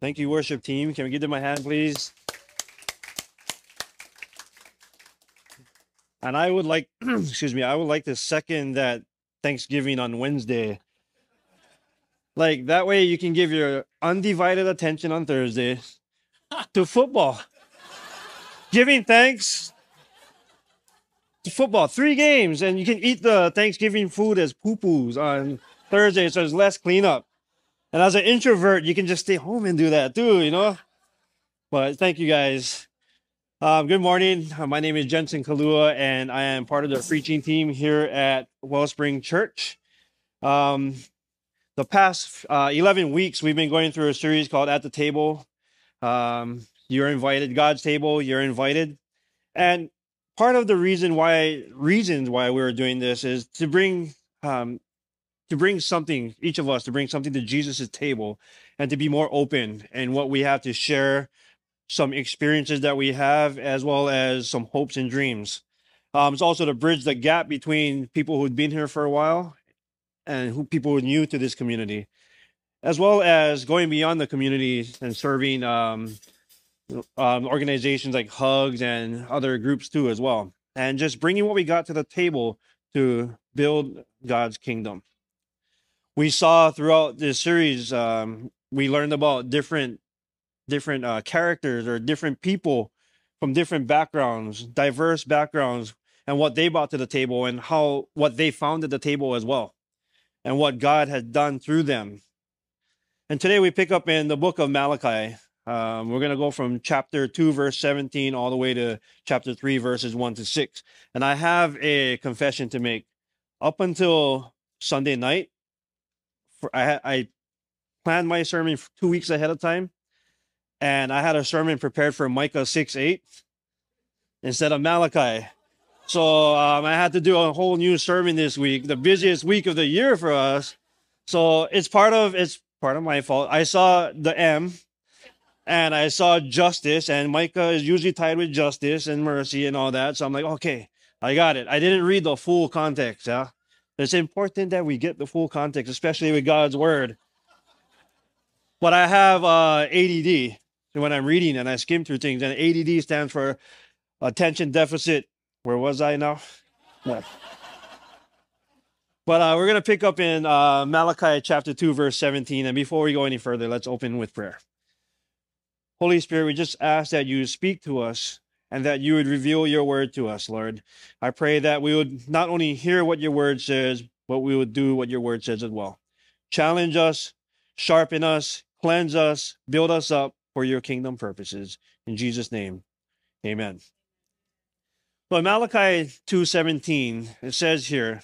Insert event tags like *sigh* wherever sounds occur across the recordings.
Thank you, worship team. Can we give them a hand, please? And I would like, *clears throat* excuse me, I would like to second that Thanksgiving on Wednesday. Like that way you can give your undivided attention on Thursday *laughs* to football. Giving thanks to football. Three games, and you can eat the Thanksgiving food as pupus on Thursday, so there's less cleanup. And as an introvert, you can just stay home and do that too, you know? But thank you guys. Um, good morning. Uh, my name is Jensen Kalua, and I am part of the preaching team here at Wellspring Church. Um, the past uh, 11 weeks, we've been going through a series called At the Table. Um, you're invited, God's table, you're invited. And part of the reason why, reasons why we're doing this is to bring um, to bring something, each of us, to bring something to Jesus' table and to be more open in what we have to share, some experiences that we have, as well as some hopes and dreams. Um, it's also to bridge the gap between people who've been here for a while and who people who are new to this community, as well as going beyond the community and serving um, um, organizations like Hugs and other groups too, as well. And just bringing what we got to the table to build God's kingdom we saw throughout this series um, we learned about different different uh, characters or different people from different backgrounds diverse backgrounds and what they brought to the table and how what they found at the table as well and what god had done through them. And today we pick up in the book of malachi. Um, we're going to go from chapter 2 verse 17 all the way to chapter 3 verses 1 to 6 and i have a confession to make. Up until sunday night for I I planned my sermon two weeks ahead of time, and I had a sermon prepared for Micah six eight instead of Malachi. So um, I had to do a whole new sermon this week, the busiest week of the year for us. So it's part of it's part of my fault. I saw the M, and I saw justice, and Micah is usually tied with justice and mercy and all that. So I'm like, okay, I got it. I didn't read the full context. Yeah. It's important that we get the full context, especially with God's word. But I have uh, ADD when I'm reading and I skim through things, and ADD stands for attention deficit. Where was I now? But uh, we're going to pick up in uh, Malachi chapter 2, verse 17. And before we go any further, let's open with prayer. Holy Spirit, we just ask that you speak to us and that you would reveal your word to us, Lord. I pray that we would not only hear what your word says, but we would do what your word says as well. Challenge us, sharpen us, cleanse us, build us up for your kingdom purposes. In Jesus' name, amen. Well, Malachi 2.17, it says here,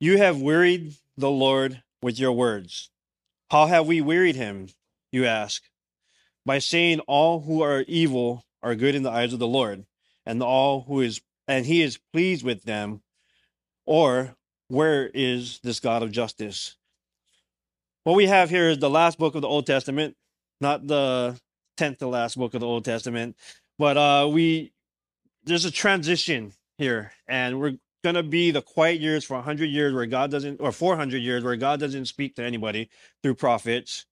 You have wearied the Lord with your words. How have we wearied him, you ask? By saying all who are evil are good in the eyes of the Lord, and all who is and he is pleased with them, or where is this God of justice? What we have here is the last book of the Old Testament, not the tenth to last book of the Old Testament, but uh, we there's a transition here, and we're gonna be the quiet years for 100 years where God doesn't, or 400 years where God doesn't speak to anybody through prophets.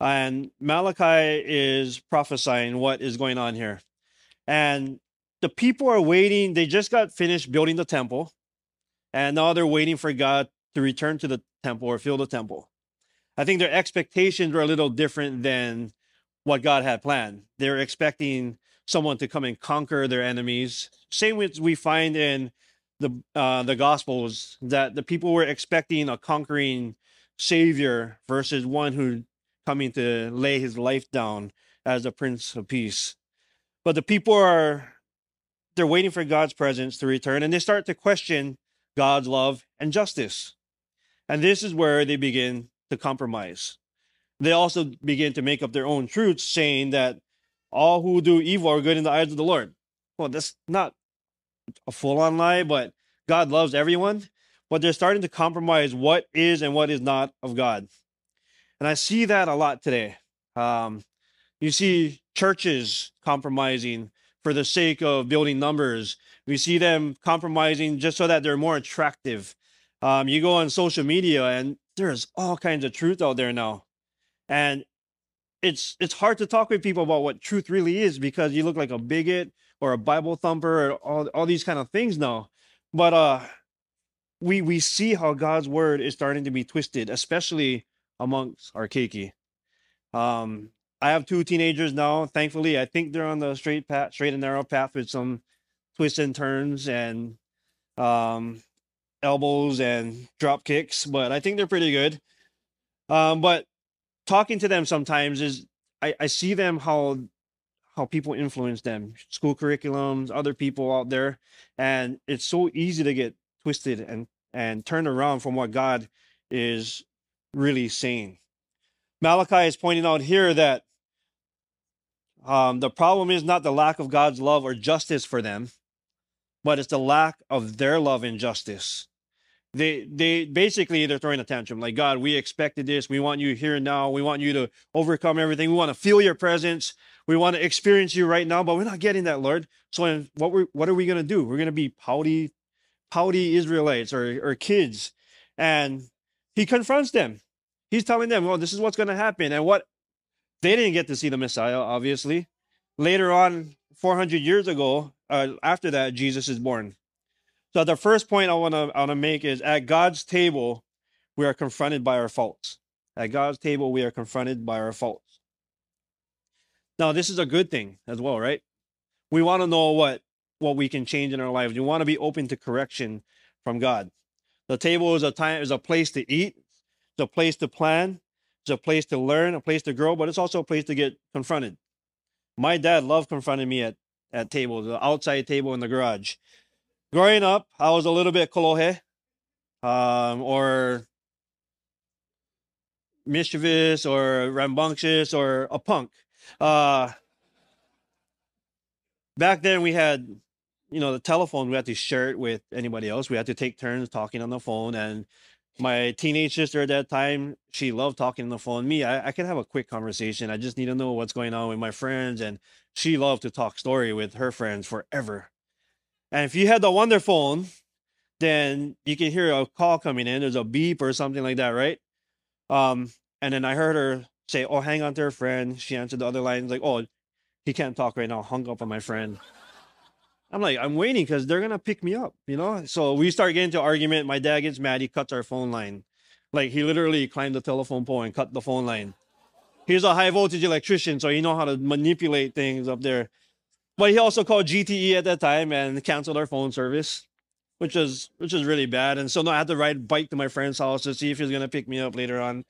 And Malachi is prophesying what is going on here and the people are waiting. They just got finished building the temple, and now they're waiting for God to return to the temple or fill the temple. I think their expectations were a little different than what God had planned. They're expecting someone to come and conquer their enemies. Same with we find in the uh, the Gospels that the people were expecting a conquering savior versus one who coming to lay his life down as a prince of peace. But the people are they're waiting for God's presence to return and they start to question God's love and justice. And this is where they begin to compromise. They also begin to make up their own truths, saying that all who do evil are good in the eyes of the Lord. Well, that's not a full on lie, but God loves everyone. But they're starting to compromise what is and what is not of God. And I see that a lot today. Um, you see churches compromising for the sake of building numbers. We see them compromising just so that they're more attractive. Um, you go on social media and there's all kinds of truth out there now. And it's it's hard to talk with people about what truth really is because you look like a bigot or a Bible thumper or all, all these kind of things now. But uh we we see how God's word is starting to be twisted, especially amongst our keiki. Um I have two teenagers now. Thankfully, I think they're on the straight path, straight and narrow path with some twists and turns and um elbows and drop kicks, but I think they're pretty good. Um, but talking to them sometimes is I, I see them how how people influence them, school curriculums, other people out there, and it's so easy to get twisted and and turned around from what God is really saying. Malachi is pointing out here that um, the problem is not the lack of God's love or justice for them, but it's the lack of their love and justice. They they basically they're throwing a tantrum like god we expected this. We want you here now. We want you to overcome everything. We want to feel your presence. We want to experience you right now but we're not getting that lord. So what we what are we going to do? We're going to be pouty pouty israelites or or kids. And he confronts them. He's telling them well this is what's going to happen. And what they didn't get to see the messiah obviously later on 400 years ago uh, after that jesus is born so the first point I want to I want to make is at God's table, we are confronted by our faults. At God's table, we are confronted by our faults. Now, this is a good thing as well, right? We want to know what what we can change in our lives. We want to be open to correction from God. The table is a time is a place to eat, it's a place to plan, it's a place to learn, a place to grow, but it's also a place to get confronted. My dad loved confronting me at at tables, the outside table in the garage growing up, I was a little bit kolohe, um, or mischievous, or rambunctious, or a punk. Uh, back then, we had, you know, the telephone. We had to share it with anybody else. We had to take turns talking on the phone. And my teenage sister at that time, she loved talking on the phone. Me, I, I can have a quick conversation. I just need to know what's going on with my friends. And she loved to talk story with her friends forever. And if you had the Wonder phone, then you can hear a call coming in. There's a beep or something like that, right? Um, and then I heard her say, "Oh, hang on to her friend." She answered the other line, like, "Oh, he can't talk right now. Hung up on my friend." I'm like, I'm waiting because they're gonna pick me up, you know. So we start getting into argument. My dad gets mad. He cuts our phone line. Like he literally climbed the telephone pole and cut the phone line. He's a high voltage electrician, so he know how to manipulate things up there. But he also called GTE at that time and canceled our phone service, which was which is really bad. And so now I had to ride bike to my friend's house to see if he was gonna pick me up later on.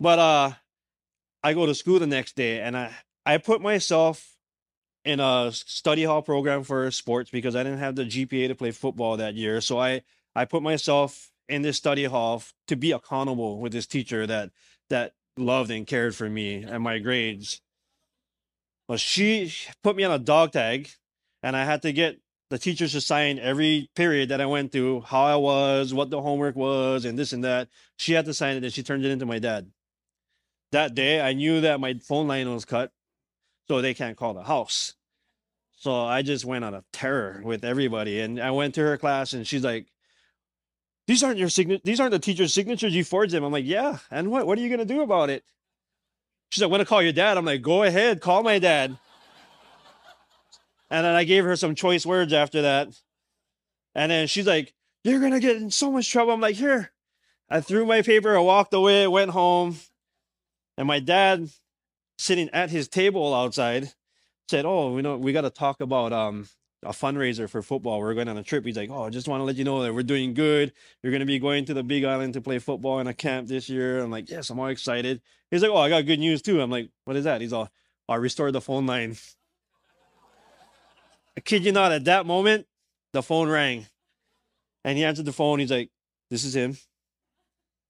But uh I go to school the next day and I I put myself in a study hall program for sports because I didn't have the GPA to play football that year. So I I put myself in this study hall to be accountable with this teacher that that loved and cared for me and my grades. Well, she put me on a dog tag, and I had to get the teachers to sign every period that I went through, how I was, what the homework was, and this and that. She had to sign it, and she turned it into my dad. That day, I knew that my phone line was cut, so they can't call the house. So I just went on a terror with everybody, and I went to her class, and she's like, "These aren't your sign. These aren't the teacher's signatures. You forged them." I'm like, "Yeah, and what? What are you gonna do about it?" She's like, want to call your dad? I'm like, go ahead, call my dad. And then I gave her some choice words after that. And then she's like, you're going to get in so much trouble. I'm like, here. I threw my paper, I walked away, went home. And my dad, sitting at his table outside, said, oh, we know we got to talk about um a fundraiser for football. We're going on a trip. He's like, Oh, I just want to let you know that we're doing good. You're going to be going to the Big Island to play football in a camp this year. I'm like, Yes, I'm all excited. He's like, Oh, I got good news too. I'm like, What is that? He's all, I restored the phone line. *laughs* I kid you not, at that moment, the phone rang. And he answered the phone. He's like, This is him.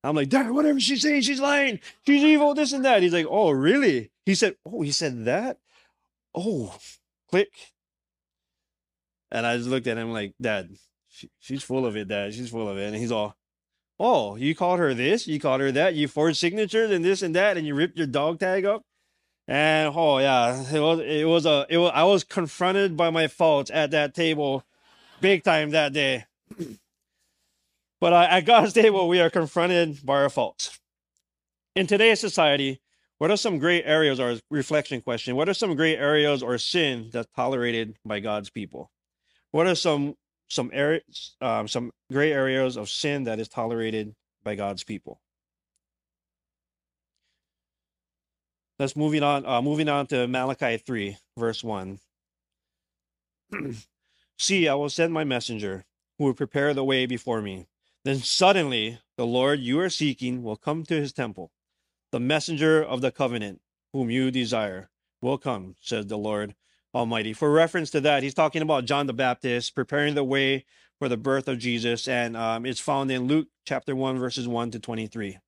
I'm like, Dad, whatever she's saying, she's lying. She's evil, this and that. He's like, Oh, really? He said, Oh, he said that? Oh, click and I just looked at him like, Dad, she, she's full of it, Dad. She's full of it. And he's all, Oh, you called her this, you called her that, you forged signatures and this and that, and you ripped your dog tag up. And oh yeah, it was it was a it was I was confronted by my faults at that table, big time that day. but uh, at God's table, we are confronted by our faults. In today's society, What are some gray areas, or reflection question? What are some gray areas or sin that's tolerated by God's people? What are some some areas, um, some gray areas of sin that is tolerated by God's people? Let's moving on. Uh, moving on to Malachi three, verse one. *clears throat* See, I will send my messenger, who will prepare the way before me. Then suddenly, the Lord you are seeking will come to his temple. The messenger of the covenant, whom you desire, will come, says the Lord Almighty. For reference to that, he's talking about John the Baptist preparing the way for the birth of Jesus, and um, it's found in Luke chapter 1, verses 1 to 23.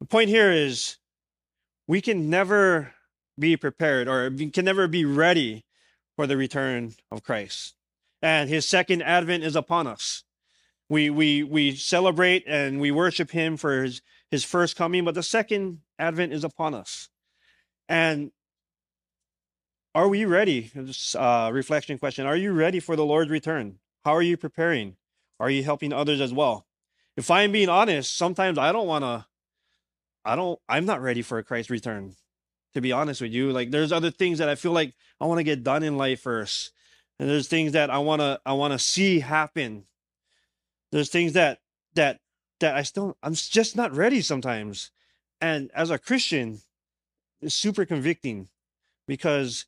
The point here is we can never be prepared or we can never be ready for the return of Christ. And his second advent is upon us. We we we celebrate and we worship him for his, his first coming, but the second advent is upon us. And are we ready? Uh, reflection question. Are you ready for the Lord's return? How are you preparing? Are you helping others as well? If I'm being honest, sometimes I don't want to I don't I'm not ready for a Christ return. To be honest with you, like there's other things that I feel like I want to get done in life first. And there's things that I want to I want to see happen. There's things that that that I still I'm just not ready sometimes. And as a Christian, it's super convicting because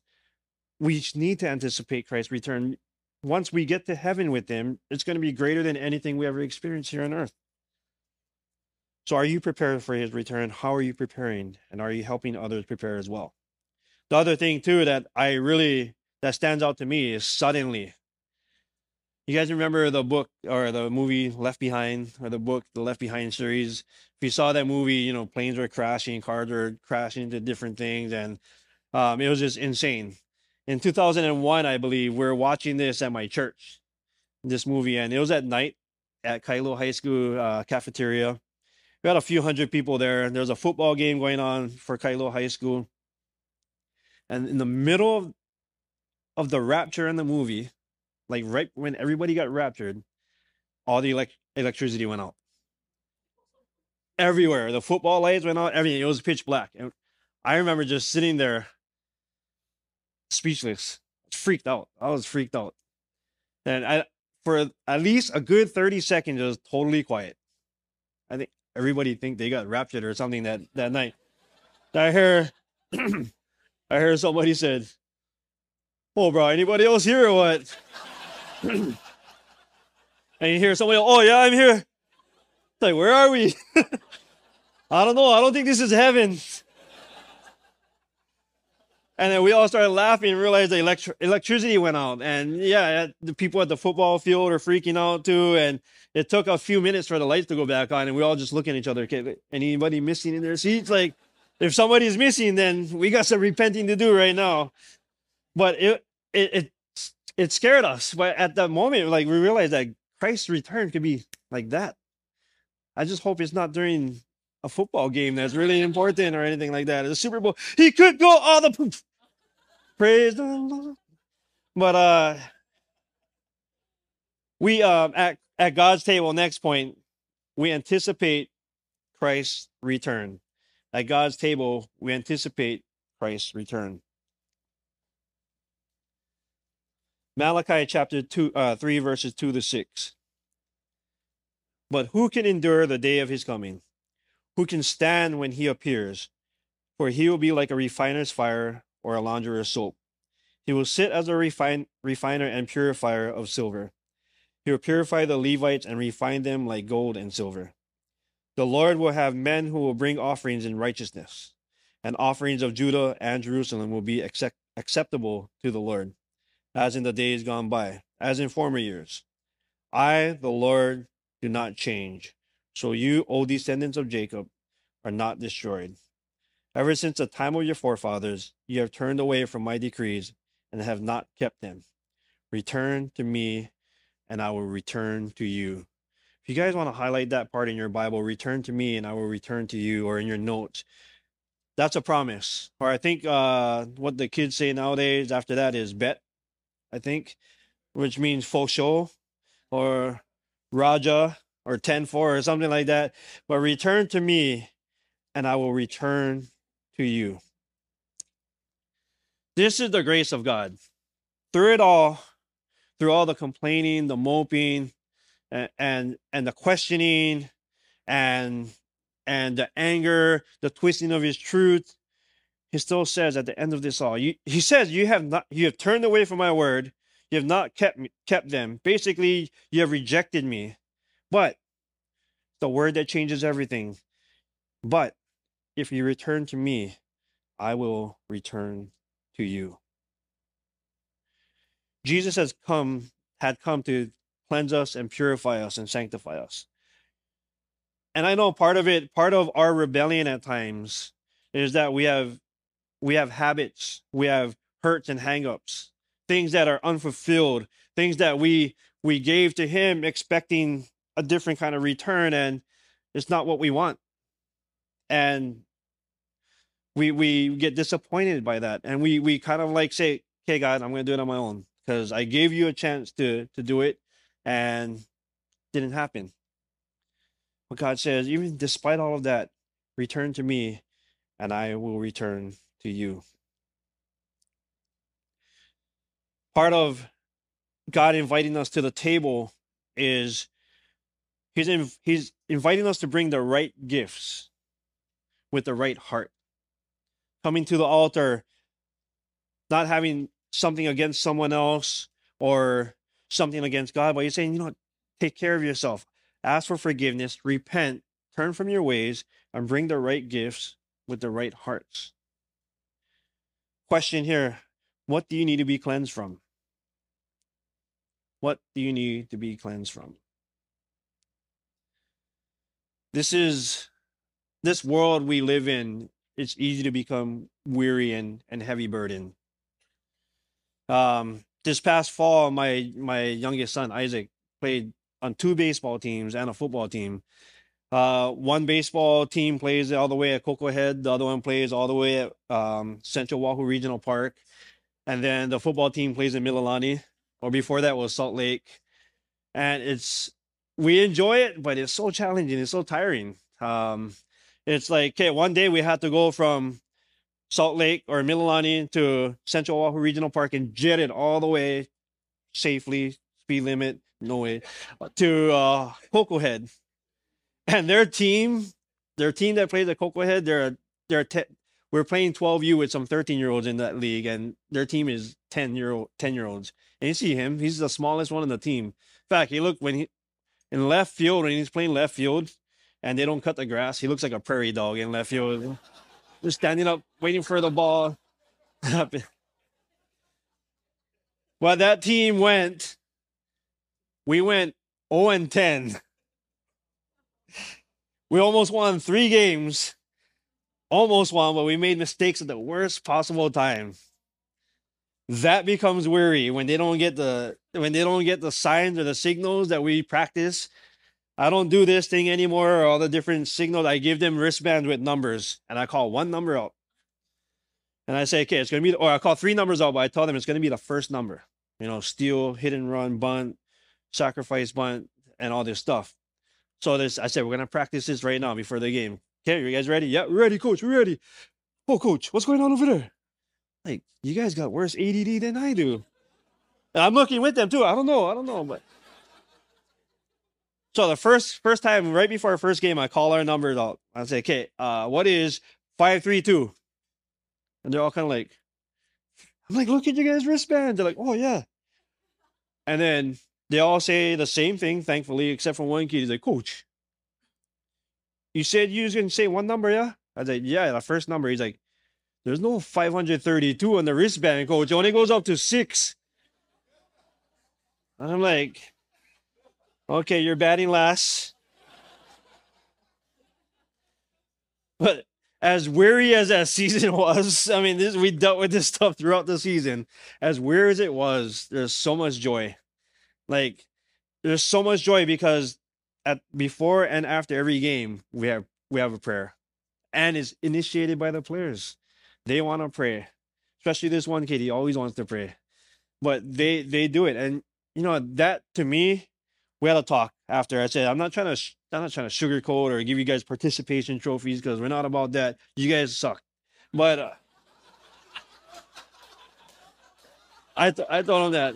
we need to anticipate Christ's return. Once we get to heaven with him, it's going to be greater than anything we ever experienced here on earth. So, are you prepared for his return? How are you preparing? And are you helping others prepare as well? The other thing, too, that I really, that stands out to me is suddenly. You guys remember the book or the movie Left Behind or the book, the Left Behind series? If you saw that movie, you know, planes were crashing, cars were crashing into different things, and um, it was just insane. In 2001, I believe, we are watching this at my church, this movie, and it was at night at Kailua High School uh, cafeteria we had a few hundred people there. and There's a football game going on for Kailua High School. And in the middle of the rapture in the movie, like right when everybody got raptured, all the elect- electricity went out. Everywhere. The football lights went out, everything. It was pitch black. And I remember just sitting there speechless, freaked out. I was freaked out. And I for at least a good 30 seconds it was totally quiet. I think everybody think they got raptured or something that that night. I hear *clears throat* I heard somebody said, "Oh, bro, anybody else here or what?" *clears throat* and you hear somebody, "Oh yeah, I'm here." It's like, where are we? *laughs* I don't know. I don't think this is heaven. And then we all started laughing and realized the electri- electricity went out. And yeah, the people at the football field are freaking out too. And it took a few minutes for the lights to go back on. And we all just look at each other. Okay, anybody missing in their seats? Like, if somebody's missing, then we got some repenting to do right now. But it, it, it, it scared us. But at that moment, like, we realized that Christ's return could be like that. I just hope it's not during a football game that's really important or anything like that. The Super Bowl, he could go all the poof. praise the Lord. But uh we um at at God's table, next point, we anticipate Christ's return. At God's table, we anticipate Christ's return. Malachi chapter two, uh, 3, verses 2 to 6. But who can endure the day of his coming? who can stand when he appears, for he will be like a refiner's fire or a launderer's soap. He will sit as a refine, refiner and purifier of silver. He will purify the Levites and refine them like gold and silver. The Lord will have men who will bring offerings in righteousness, and offerings of Judah and Jerusalem will be accept, acceptable to the Lord, as in the days gone by, as in former years. I, the Lord, do not change. So you, O descendants of Jacob, are not destroyed. Ever since the time of your forefathers, you have turned away from my decrees and have not kept them. Return to me, and I will return to you. If you guys want to highlight that part in your Bible, return to me, and I will return to you, or in your notes, that's a promise. Or I think uh, what the kids say nowadays after that is bet, I think, which means fo sho or raja or 10 4 or something like that. But return to me and I will return to you. This is the grace of God. Through it all, through all the complaining, the moping, and and, and the questioning, and and the anger, the twisting of his truth, he still says at the end of this all, you, he says, "You have not, you have turned away from my word. You have not kept kept them. Basically, you have rejected me. But the word that changes everything. But if you return to me, I will return to you." Jesus has come, had come to cleanse us and purify us and sanctify us. And I know part of it, part of our rebellion at times is that we have we have habits, we have hurts and hangups, things that are unfulfilled, things that we we gave to him expecting a different kind of return and it's not what we want. And we we get disappointed by that and we we kind of like say, "Okay, God, I'm going to do it on my own because I gave you a chance to to do it and didn't happen." But God says, even despite all of that, return to me and I will return to you. Part of God inviting us to the table is he's in, he's inviting us to bring the right gifts with the right heart. Coming to the altar not having something against someone else or something against God, but you're saying, you know, take care of yourself. Ask for forgiveness, repent, turn from your ways, and bring the right gifts with the right hearts. Question here What do you need to be cleansed from? What do you need to be cleansed from? This is this world we live in, it's easy to become weary and, and heavy burden. Um, this past fall, my my youngest son Isaac played on two baseball teams and a football team. Uh, one baseball team plays all the way at Koko Head. The other one plays all the way at um, Central Oahu Regional Park. And then the football team plays in Mililani. Or before that was Salt Lake. And it's, we enjoy it, but it's so challenging. It's so tiring. Um, it's like, okay, one day we had to go from Salt Lake or Mililani to Central Oahu Regional Park and jet it all the way safely, speed limit, no way, to uh, Cocoa Head and their team, their team that plays at Koko Head, they're they're te- we're playing 12U with some 13 year olds in that league, and their team is 10 year old 10 year olds. And you see him, he's the smallest one in the team. In fact, he look when he in left field when he's playing left field, and they don't cut the grass, he looks like a prairie dog in left field, just standing up waiting for the ball. *laughs* well, that team went. We went 0 and 10 we almost won three games. Almost won, but we made mistakes at the worst possible time. That becomes weary when they don't get the when they don't get the signs or the signals that we practice. I don't do this thing anymore or all the different signals. I give them wristbands with numbers and I call one number out. And I say, okay, it's gonna be or I call three numbers out, but I tell them it's gonna be the first number. You know, steal, hit and run, bunt, sacrifice bunt, and all this stuff. So this, I said, we're gonna practice this right now before the game. Okay, you guys ready? Yeah, we're ready, coach. We're ready. Oh, coach, what's going on over there? Like, you guys got worse ADD than I do. And I'm looking with them too. I don't know. I don't know, but so the first first time, right before our first game, I call our numbers out. I say, okay, uh, what is five three two? And they're all kind of like, I'm like, look at you guys' wristband. They're like, oh yeah. And then they all say the same thing, thankfully, except for one kid. He's like, Coach, you said you was going to say one number, yeah? I was like, Yeah, the first number. He's like, There's no 532 on the wristband, coach. It only goes up to six. And I'm like, Okay, you're batting last. *laughs* But as weary as that season *laughs* was, I mean, this we dealt with this stuff throughout the season. As weary as it was, there's so much joy. Like there's so much joy because at before and after every game we have we have a prayer, and it's initiated by the players. They want to pray, especially this one kid. He always wants to pray, but they they do it, and you know that to me, we had a talk after. I said I'm not trying to I'm not trying to sugarcoat or give you guys participation trophies because we're not about that. You guys suck. But uh, *laughs* I th- I told them that,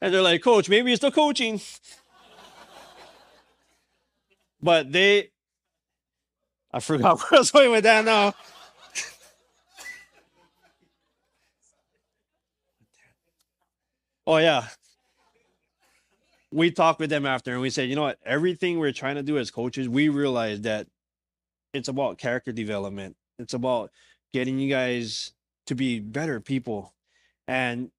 and they're like, "Coach, maybe it's the coaching." But they, I forgot *laughs* where I was going with that now. oh yeah, we talked with them after, and we said, you know what? Everything we're trying to do as coaches, we realize that it's about character development. It's about getting you guys to be better people. And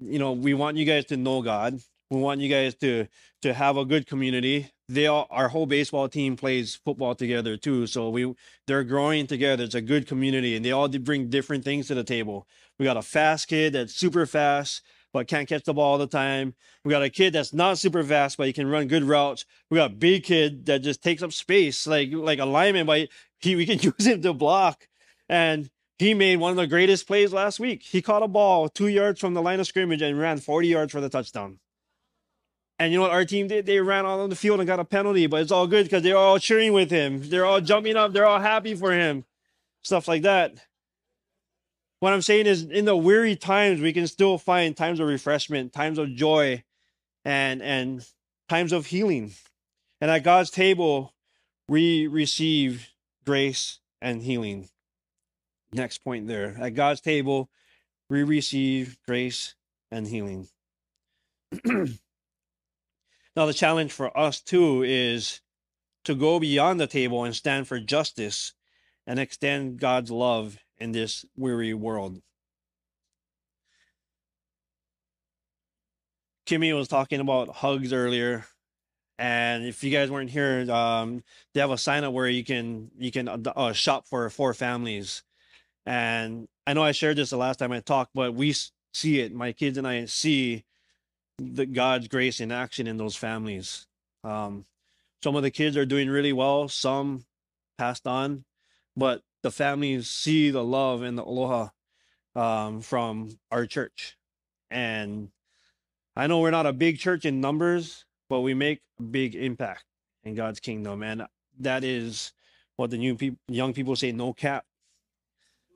you know, we want you guys to know God. We want you guys to to have a good community. They all our whole baseball team plays football together too. So we they're growing together. It's a good community and they all bring different things to the table. We got a fast kid that's super fast but can't catch the ball all the time. We got a kid that's not super fast, but he can run good routes. We got a big kid that just takes up space, like like a lineman, but he we can *laughs* use him to block. And he made one of the greatest plays last week. He caught a ball two yards from the line of scrimmage and ran 40 yards for the touchdown. And you know what our team did? They ran all on the field and got a penalty, but it's all good because they're all cheering with him. They're all jumping up. They're all happy for him. Stuff like that. What I'm saying is, in the weary times, we can still find times of refreshment, times of joy, and and times of healing. And at God's table, we receive grace and healing. Next point there. At God's table, we receive grace and healing. *clears throat* now, the challenge for us too is to go beyond the table and stand for justice and extend God's love in this weary world. Kimmy was talking about hugs earlier, and if you guys weren't here, um, they have a sign up where you can you can uh, shop for four families. And I know I shared this the last time I talked, but we see it. My kids and I see the God's grace in action in those families. Um, some of the kids are doing really well. Some passed on, but the families see the love and the aloha um, from our church. And I know we're not a big church in numbers, but we make a big impact in God's kingdom. And that is what the new young people say, no cap.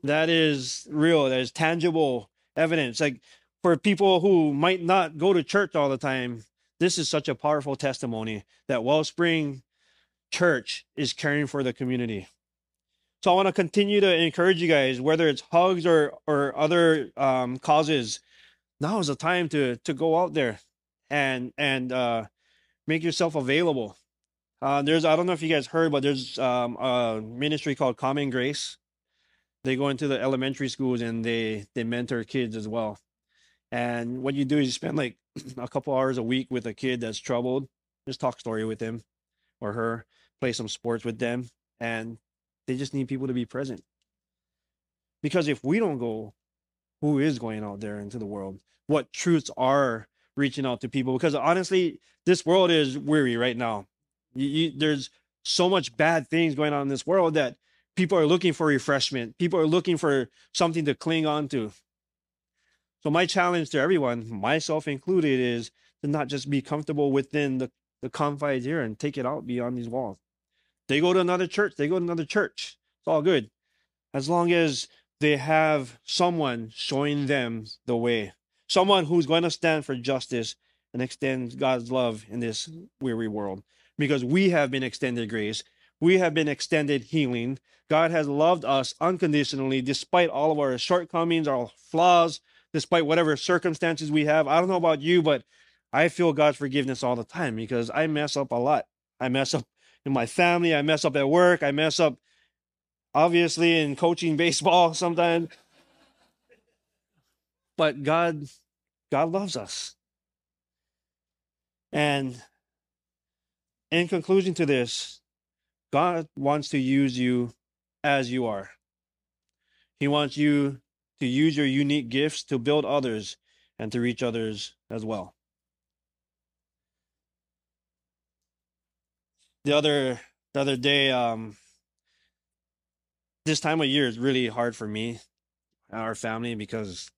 That is real. That is tangible evidence. Like for people who might not go to church all the time, this is such a powerful testimony that Wellspring Church is caring for the community. So I want to continue to encourage you guys, whether it's hugs or or other um, causes. Now is the time to to go out there and and uh, make yourself available. Uh, there's I don't know if you guys heard, but there's um, a ministry called Common Grace. They go into the elementary schools and they they mentor kids as well. And what you do is you spend like *clears throat* a couple hours a week with a kid that's troubled. Just talk story with him or her, play some sports with them, and they just need people to be present. Because if we don't go, who is going out there into the world? What truths are reaching out to people? Because honestly, this world is weary right now. You, you, there's so much bad things going on in this world that people are looking for refreshment. People are looking for something to cling on to. So my challenge to everyone, myself included, is to not just be comfortable within the, the confines here and take it out beyond these walls. They go to another church, they go to another church. It's all good. As long as they have someone showing them the way, someone who's going to stand for justice and extend God's love in this weary world. Because we have been extended grace, we have been extended healing. God has loved us unconditionally despite all of our shortcomings, our flaws, despite whatever circumstances we have. I don't know about you, but I feel God's forgiveness all the time because I mess up a lot. I mess up in my family. I mess up at work. I mess up, obviously, in coaching *laughs* baseball sometimes. But God, God loves us. And in conclusion to this, God wants to use you as you are. He wants you to use your unique gifts to build others and to reach others as well. the other the other day um this time of year is really hard for me our family because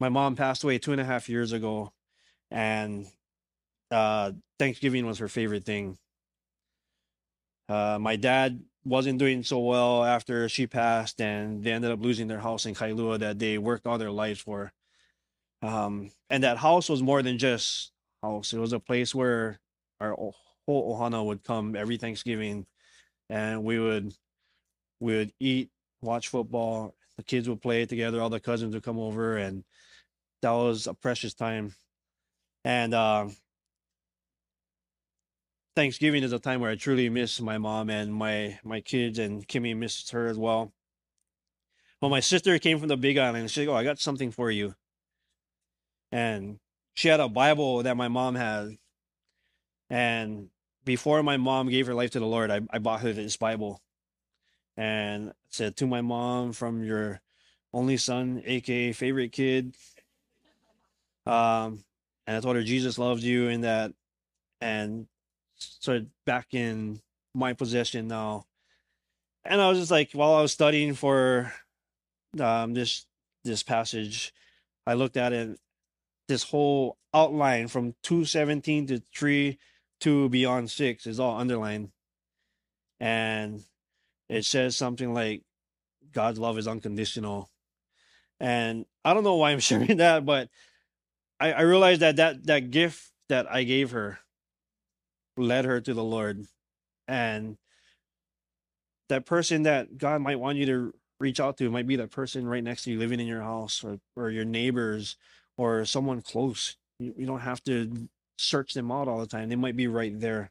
my mom passed away two and a half years ago and uh, Thanksgiving was her favorite thing. Uh, my dad wasn't doing so well after she passed, and they ended up losing their house in Kailua that they worked all their lives for. Um, and that house was more than just house; it was a place where our whole ohana would come every Thanksgiving, and we would we would eat, watch football. The kids would play together. All the cousins would come over, and that was a precious time. And uh, Thanksgiving is a time where I truly miss my mom and my my kids, and Kimmy misses her as well. Well, my sister came from the Big Island. She's like, "Oh, I got something for you," and she had a Bible that my mom had. And before my mom gave her life to the Lord, I, I bought her this Bible, and said to my mom from your only son, aka favorite kid. Um, and I told her Jesus loves you, and that, and started back in my possession now. And I was just like, while I was studying for um, this this passage, I looked at it, this whole outline from 217 to 3 to beyond 6 is all underlined. And it says something like, God's love is unconditional. And I don't know why I'm *laughs* sharing that, but I, I realized that, that that gift that I gave her led her to the Lord. And that person that God might want you to reach out to might be that person right next to you living in your house or, or your neighbors or someone close. You, you don't have to search them out all the time. They might be right there.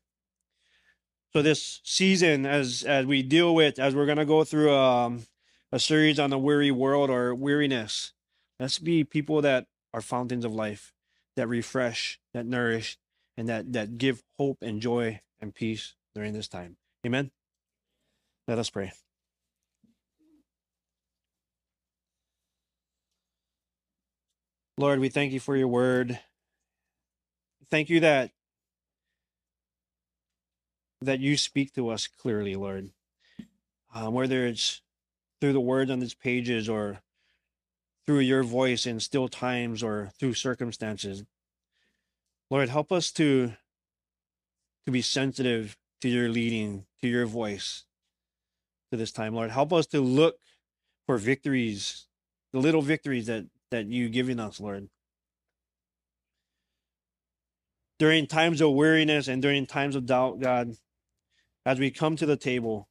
So this season, as as we deal with, as we're gonna go through um, a series on the weary world or weariness, let's be people that are fountains of life, that refresh, that nourish, and that that give hope and joy and peace during this time. Amen. Let us pray. Lord, we thank you for your word. Thank you that that you speak to us clearly, Lord. Um, whether it's through the words on these pages or through your voice in still times or through circumstances. Lord, help us to to be sensitive to your leading, to your voice to this time, Lord. Help us to look for victories, the little victories that that you given us, Lord. During times of weariness and during times of doubt, God, as we come to the table,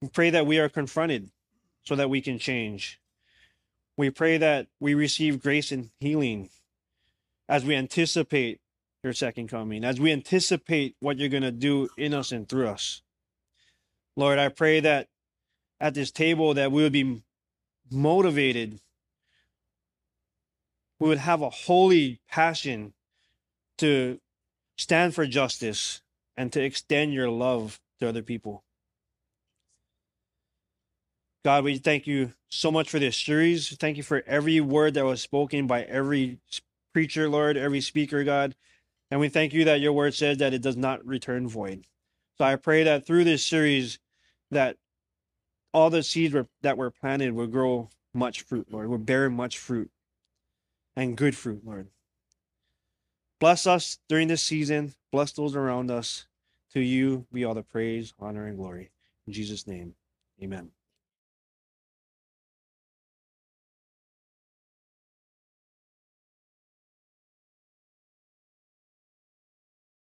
we pray that we are confronted so that we can change. We pray that we receive grace and healing as we anticipate your second coming, as we anticipate what you're going to do in us and through us. Lord, I pray that at this table that we would be motivated. We would have a holy passion to stand for justice and to extend your love to other people. God, we thank you so much for this series. Thank you for every word that was spoken by every preacher, Lord, every speaker, God. And we thank you that your word says that it does not return void. So I pray that through this series, that all the seeds were, that were planted will grow much fruit, Lord, will bear much fruit and good fruit, Lord. Bless us during this season. Bless those around us. To you be all the praise, honor, and glory. In Jesus' name, amen.